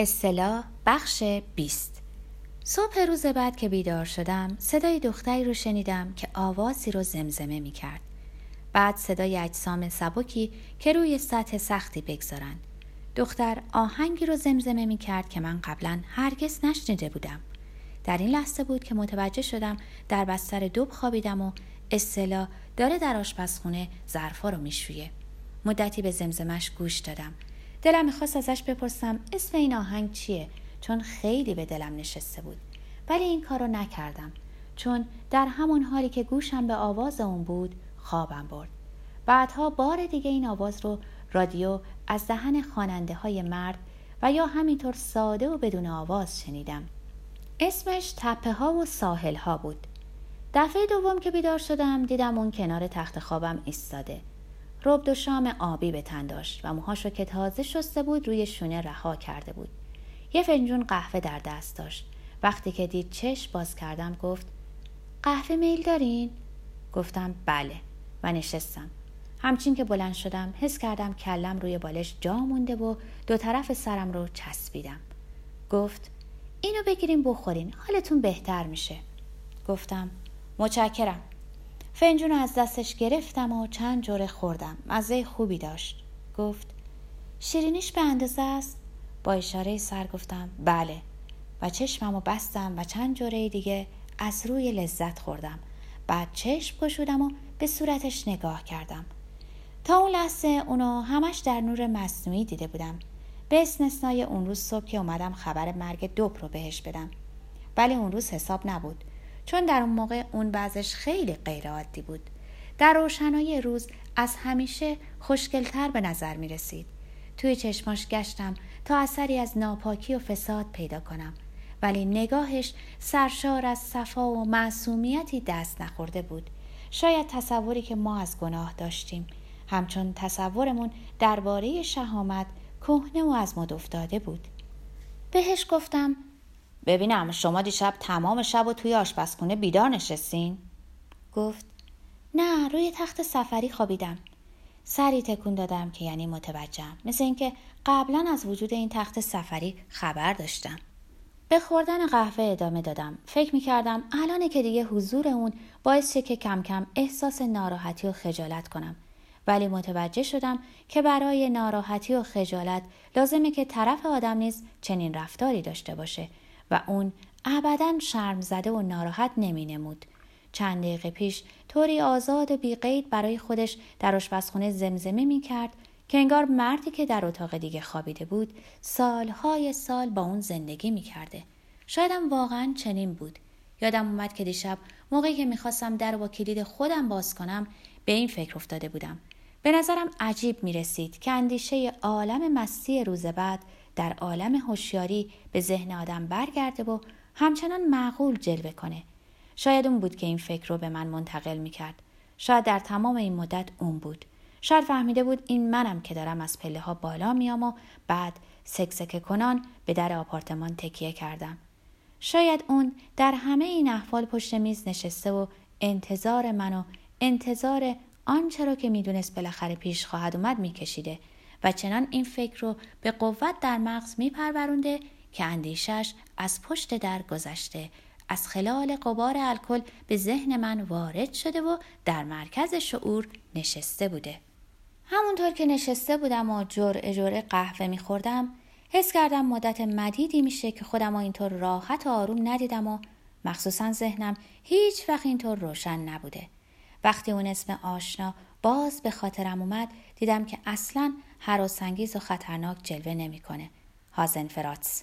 اصطلاح بخش 20 صبح روز بعد که بیدار شدم صدای دختری رو شنیدم که آوازی رو زمزمه می کرد. بعد صدای اجسام سبکی که روی سطح سختی بگذارند. دختر آهنگی رو زمزمه می کرد که من قبلا هرگز نشنیده بودم. در این لحظه بود که متوجه شدم در بستر دوب خوابیدم و اصطلاح داره در آشپزخونه ظرفا رو میشویه. مدتی به زمزمش گوش دادم دلم می‌خواست ازش بپرسم اسم این آهنگ چیه؟ چون خیلی به دلم نشسته بود. ولی این کارو نکردم. چون در همون حالی که گوشم به آواز اون بود خوابم برد. بعدها بار دیگه این آواز رو رادیو از دهن خواننده های مرد و یا همینطور ساده و بدون آواز شنیدم. اسمش تپه ها و ساحل ها بود. دفعه دوم که بیدار شدم دیدم اون کنار تخت خوابم ایستاده. رب و شام آبی به تن داشت و موهاشو که تازه شسته بود روی شونه رها کرده بود. یه فنجون قهوه در دست داشت. وقتی که دید چش باز کردم گفت قهوه میل دارین؟ گفتم بله. و نشستم. همچین که بلند شدم حس کردم کلم روی بالش جا مونده و دو طرف سرم رو چسبیدم. گفت اینو بگیریم بخورین حالتون بهتر میشه. گفتم متشکرم. فنجون از دستش گرفتم و چند جوره خوردم. مزه خوبی داشت. گفت شیرینیش به اندازه است؟ با اشاره سر گفتم بله. و چشمم و بستم و چند جوره دیگه از روی لذت خوردم. بعد چشم گشودم و به صورتش نگاه کردم. تا اون لحظه اونو همش در نور مصنوعی دیده بودم. به استثنای اون روز صبح که اومدم خبر مرگ دوب رو بهش بدم. ولی اون روز حساب نبود. چون در اون موقع اون بعضش خیلی غیرعادی بود. در روشنایی روز از همیشه خوشگلتر به نظر می رسید. توی چشماش گشتم تا اثری از ناپاکی و فساد پیدا کنم. ولی نگاهش سرشار از صفا و معصومیتی دست نخورده بود. شاید تصوری که ما از گناه داشتیم. همچون تصورمون درباره شهامت کهنه و از مد افتاده بود. بهش گفتم ببینم شما دیشب تمام شب و توی آشپزخونه بیدار نشستین؟ گفت نه روی تخت سفری خوابیدم. سری تکون دادم که یعنی متوجهم. مثل اینکه قبلا از وجود این تخت سفری خبر داشتم. به خوردن قهوه ادامه دادم. فکر می کردم الانه که دیگه حضور اون باعث شه که کم کم احساس ناراحتی و خجالت کنم. ولی متوجه شدم که برای ناراحتی و خجالت لازمه که طرف آدم نیز چنین رفتاری داشته باشه. و اون ابدا شرم زده و ناراحت نمی نمود. چند دقیقه پیش طوری آزاد و بیقید برای خودش در آشپزخونه زمزمه می کرد که انگار مردی که در اتاق دیگه خوابیده بود سالهای سال با اون زندگی می کرده. شایدم واقعا چنین بود. یادم اومد که دیشب موقعی که می‌خواستم در با کلید خودم باز کنم به این فکر افتاده بودم. به نظرم عجیب می رسید که اندیشه عالم مستی روز بعد در عالم هوشیاری به ذهن آدم برگرده و همچنان معقول جلوه کنه. شاید اون بود که این فکر رو به من منتقل می‌کرد. شاید در تمام این مدت اون بود. شاید فهمیده بود این منم که دارم از پله ها بالا میام و بعد سکسکه کنان به در آپارتمان تکیه کردم. شاید اون در همه این احوال پشت میز نشسته و انتظار من و انتظار آنچه رو که می‌دونست بالاخره پیش خواهد اومد میکشیده. و چنان این فکر رو به قوت در مغز میپرورونده که اندیشش از پشت در گذشته از خلال قبار الکل به ذهن من وارد شده و در مرکز شعور نشسته بوده. همونطور که نشسته بودم و جرعه جرعه قهوه میخوردم حس کردم مدت مدیدی میشه که خودم و اینطور راحت و آروم ندیدم و مخصوصا ذهنم هیچ وقت اینطور روشن نبوده. وقتی اون اسم آشنا باز به خاطرم اومد دیدم که اصلا حراسانگیز و خطرناک جلوه نمی‌کنه. هازنفراتس.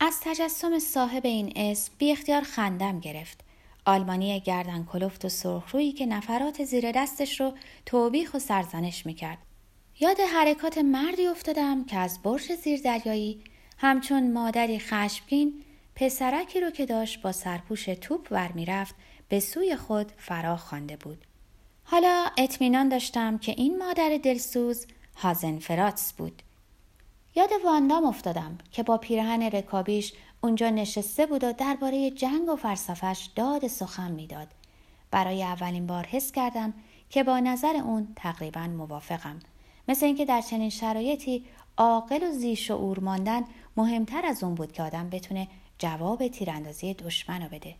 از تجسم صاحب این اسم بی اختیار خندم گرفت. آلمانی گردن کلفت و سرخرویی که نفرات زیر دستش رو توبیخ و سرزنش می‌کرد. یاد حرکات مردی افتادم که از برج زیردریایی همچون مادری خشمگین پسرکی رو که داشت با سرپوش توپ ور می‌رفت به سوی خود فرا خوانده بود. حالا اطمینان داشتم که این مادر دلسوز هازنفراتس بود. یاد واندام افتادم که با پیرهن رکابیش اونجا نشسته بود و درباره جنگ و فلسفش داد سخن می‌داد. برای اولین بار حس کردم که با نظر اون تقریبا موافقم. مثل اینکه در چنین شرایطی عاقل و زیشعور ماندن مهمتر از اون بود که آدم بتونه جواب تیراندازی دشمن رو بده.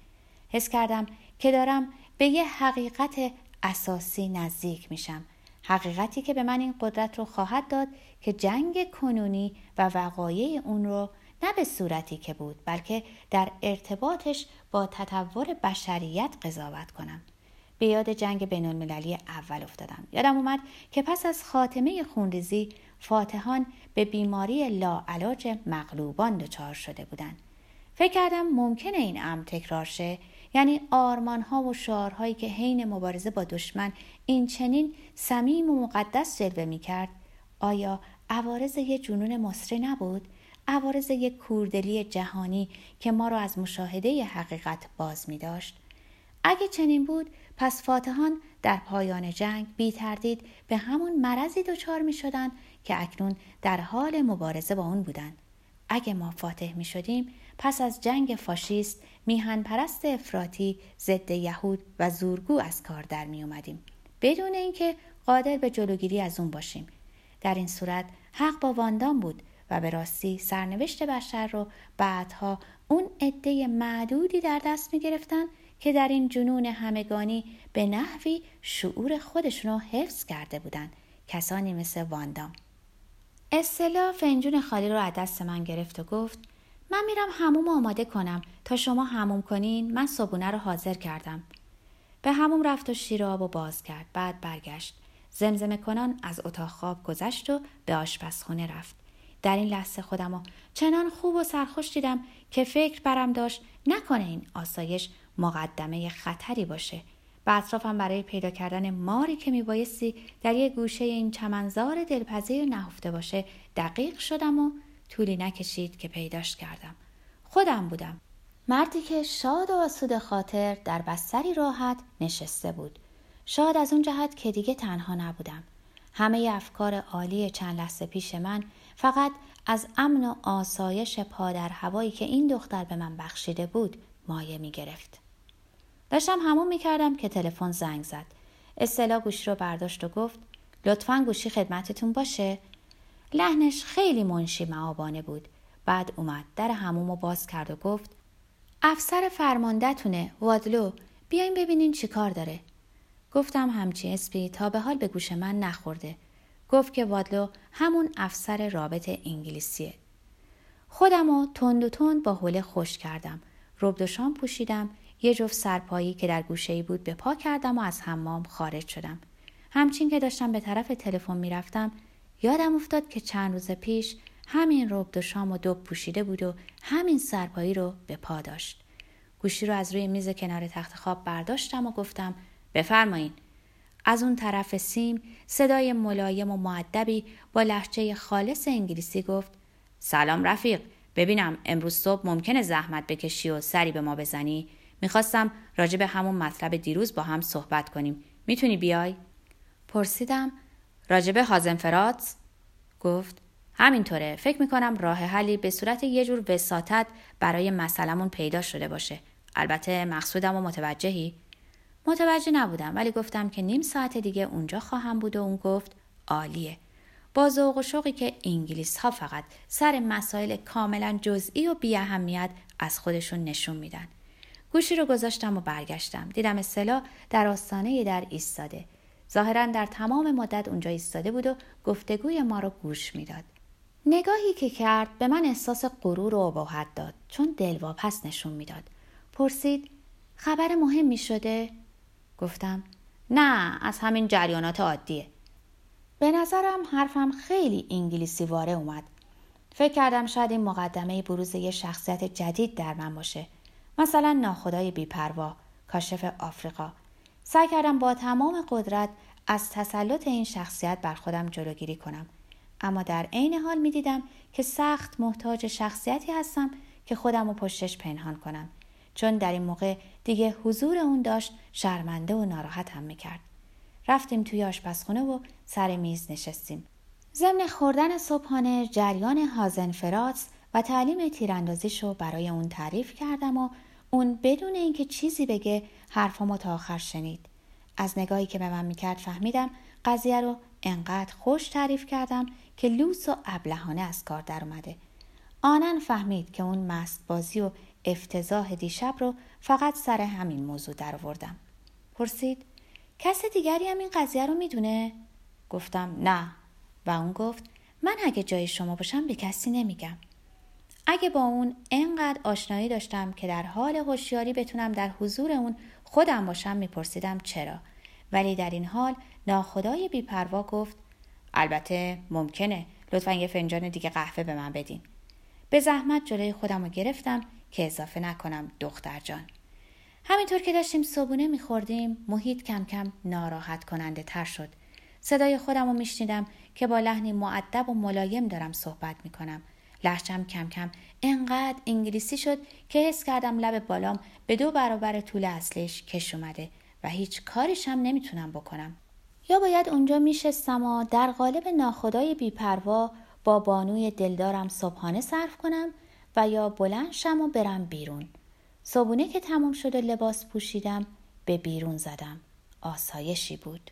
حس کردم که دارم به یه حقیقت اساسی نزدیک میشم. حقیقتی که به من این قدرت رو خواهد داد که جنگ کنونی و وقایع اون رو نه به صورتی که بود بلکه در ارتباطش با تطور بشریت قضاوت کنم. به یاد جنگ بین المللی اول افتادم. یادم اومد که پس از خاتمه خونریزی فاتحان به بیماری لاعلاج مغلوبان دچار شده بودند. فکر کردم ممکنه این امر تکرار شه یعنی آرمان ها و شعارهایی که حین مبارزه با دشمن این چنین صمیم و مقدس جلوه می کرد آیا عوارض یه جنون مصری نبود؟ عوارض یک کوردلی جهانی که ما را از مشاهده حقیقت باز می داشت؟ اگه چنین بود پس فاتحان در پایان جنگ بی تردید به همون مرضی دچار می شدن که اکنون در حال مبارزه با اون بودند. اگه ما فاتح می شدیم پس از جنگ فاشیست میهن پرست افراطی ضد یهود و زورگو از کار در می اومدیم بدون اینکه قادر به جلوگیری از اون باشیم. در این صورت حق با واندان بود و به راستی سرنوشت بشر رو بعدها اون عده معدودی در دست می گرفتن که در این جنون همگانی به نحوی شعور خودشون رو حفظ کرده بودند کسانی مثل واندام. اصطلاح فنجون خالی رو از دست من گرفت و گفت من میرم هموم آماده کنم. تا شما هموم کنین من صبونه رو حاضر کردم. به هموم رفت و شیر آب و باز کرد. بعد برگشت. زمزمه کنان از اتاق خواب گذشت و به آشپزخونه رفت. در این لحظه خودم چنان خوب و سرخوش دیدم که فکر برم داشت نکنه این آسایش مقدمه خطری باشه. به اطرافم برای پیدا کردن ماری که میبایستی در یک گوشه این چمنزار دلپذیر نهفته باشه دقیق شدم و طولی نکشید که پیداش کردم. خودم بودم. مردی که شاد و آسود خاطر در بستری راحت نشسته بود. شاد از اون جهت که دیگه تنها نبودم. همه افکار عالی چند لحظه پیش من فقط از امن و آسایش پادر هوایی که این دختر به من بخشیده بود مایه می گرفت. داشتم همون می کردم که تلفن زنگ زد. اصطلاح گوشی رو برداشت و گفت لطفا گوشی خدمتتون باشه؟ لحنش خیلی منشی معابانه بود. بعد اومد در هموم و باز کرد و گفت افسر فرماندهتونه وادلو بیاین ببینین چی کار داره. گفتم همچی اسپی تا به حال به گوش من نخورده. گفت که وادلو همون افسر رابط انگلیسیه. خودم و تند و تند با حوله خوش کردم. ربد پوشیدم. یه جفت سرپایی که در گوشه بود به پا کردم و از حمام خارج شدم. همچین که داشتم به طرف تلفن می‌رفتم یادم افتاد که چند روز پیش همین رب و شام و دوب پوشیده بود و همین سرپایی رو به پا داشت. گوشی رو از روی میز کنار تخت خواب برداشتم و گفتم بفرمایین. از اون طرف سیم صدای ملایم و معدبی با لحجه خالص انگلیسی گفت سلام رفیق ببینم امروز صبح ممکنه زحمت بکشی و سری به ما بزنی می‌خواستم راجع به همون مطلب دیروز با هم صحبت کنیم می‌تونی بیای پرسیدم راجبه هازنفرات گفت همینطوره. فکر می‌کنم راه حلی به صورت یه جور وساطت برای مسئلمون پیدا شده باشه. البته مقصودم و متوجهی؟ متوجه نبودم ولی گفتم که نیم ساعت دیگه اونجا خواهم بود و اون گفت عالیه. با ذوق و شوقی که انگلیس ها فقط سر مسائل کاملا جزئی و بی اهمیت از خودشون نشون میدن. گوشی رو گذاشتم و برگشتم. دیدم اصطلاح در آستانه در ایستاده. ظاهرا در تمام مدت اونجا ایستاده بود و گفتگوی ما رو گوش می‌داد. نگاهی که کرد به من احساس غرور و ابهت داد چون دلواپس نشون می‌داد. پرسید خبر مهمی شده گفتم نه از همین جریانات عادیه. به نظرم حرفم خیلی انگلیسی واره اومد. فکر کردم شاید این مقدمه بروز یه شخصیت جدید در من باشه. مثلا ناخدای بیپروا کاشف آفریقا. سعی کردم با تمام قدرت از تسلط این شخصیت بر خودم جلوگیری کنم. اما در عین حال می دیدم که سخت محتاج شخصیتی هستم که خودم و پشتش پنهان کنم. چون در این موقع دیگه حضور اون داشت شرمنده و ناراحتم می‌کرد. رفتیم توی آشپزخونه و سر میز نشستیم. ضمن خوردن صبحانه جریان هازنفراتس و تعلیم تیراندازیش رو برای اون تعریف کردم و اون بدون اینکه چیزی بگه حرفامو تا آخر شنید از نگاهی که به من می‌کرد فهمیدم قضیه رو انقدر خوش تعریف کردم که لوس و ابلهانه از کار در اومده. آنن فهمید که اون مست بازی و افتضاح دیشب رو فقط سر همین موضوع در آوردم. پرسید کس دیگری هم این قضیه رو می‌دونه؟ گفتم نه و اون گفت من اگه جای شما باشم به کسی نمیگم. اگه با اون انقدر آشنایی داشتم که در حال هوشیاری بتونم در حضور اون خودم باشم میپرسیدم چرا. ولی در این حال ناخدای بیپروا گفت البته ممکنه. لطفا یه فنجان دیگه قهوه به من بدین. به زحمت جلوی خودم رو گرفتم که اضافه نکنم دختر جان. همینطور که داشتیم صبونه میخوردیم محیط کم کم ناراحت کننده تر شد. صدای خودم رو میشنیدم که با لحنی معدب و ملایم دارم صحبت می‌کنم. لحجم کم کم. انقدر انگلیسی شد که حس کردم لب بالام به دو برابر طول اصلش کش اومده و هیچ کارش هم نمی‌تونم بکنم. یا باید اونجا میشستم و در قالب ناخدای بیپروا با بانوی دلدارم صبحانه صرف کنم و یا بلند شم و برم بیرون. صبونه که تموم شد و لباس پوشیدم به بیرون زدم. آسایشی بود.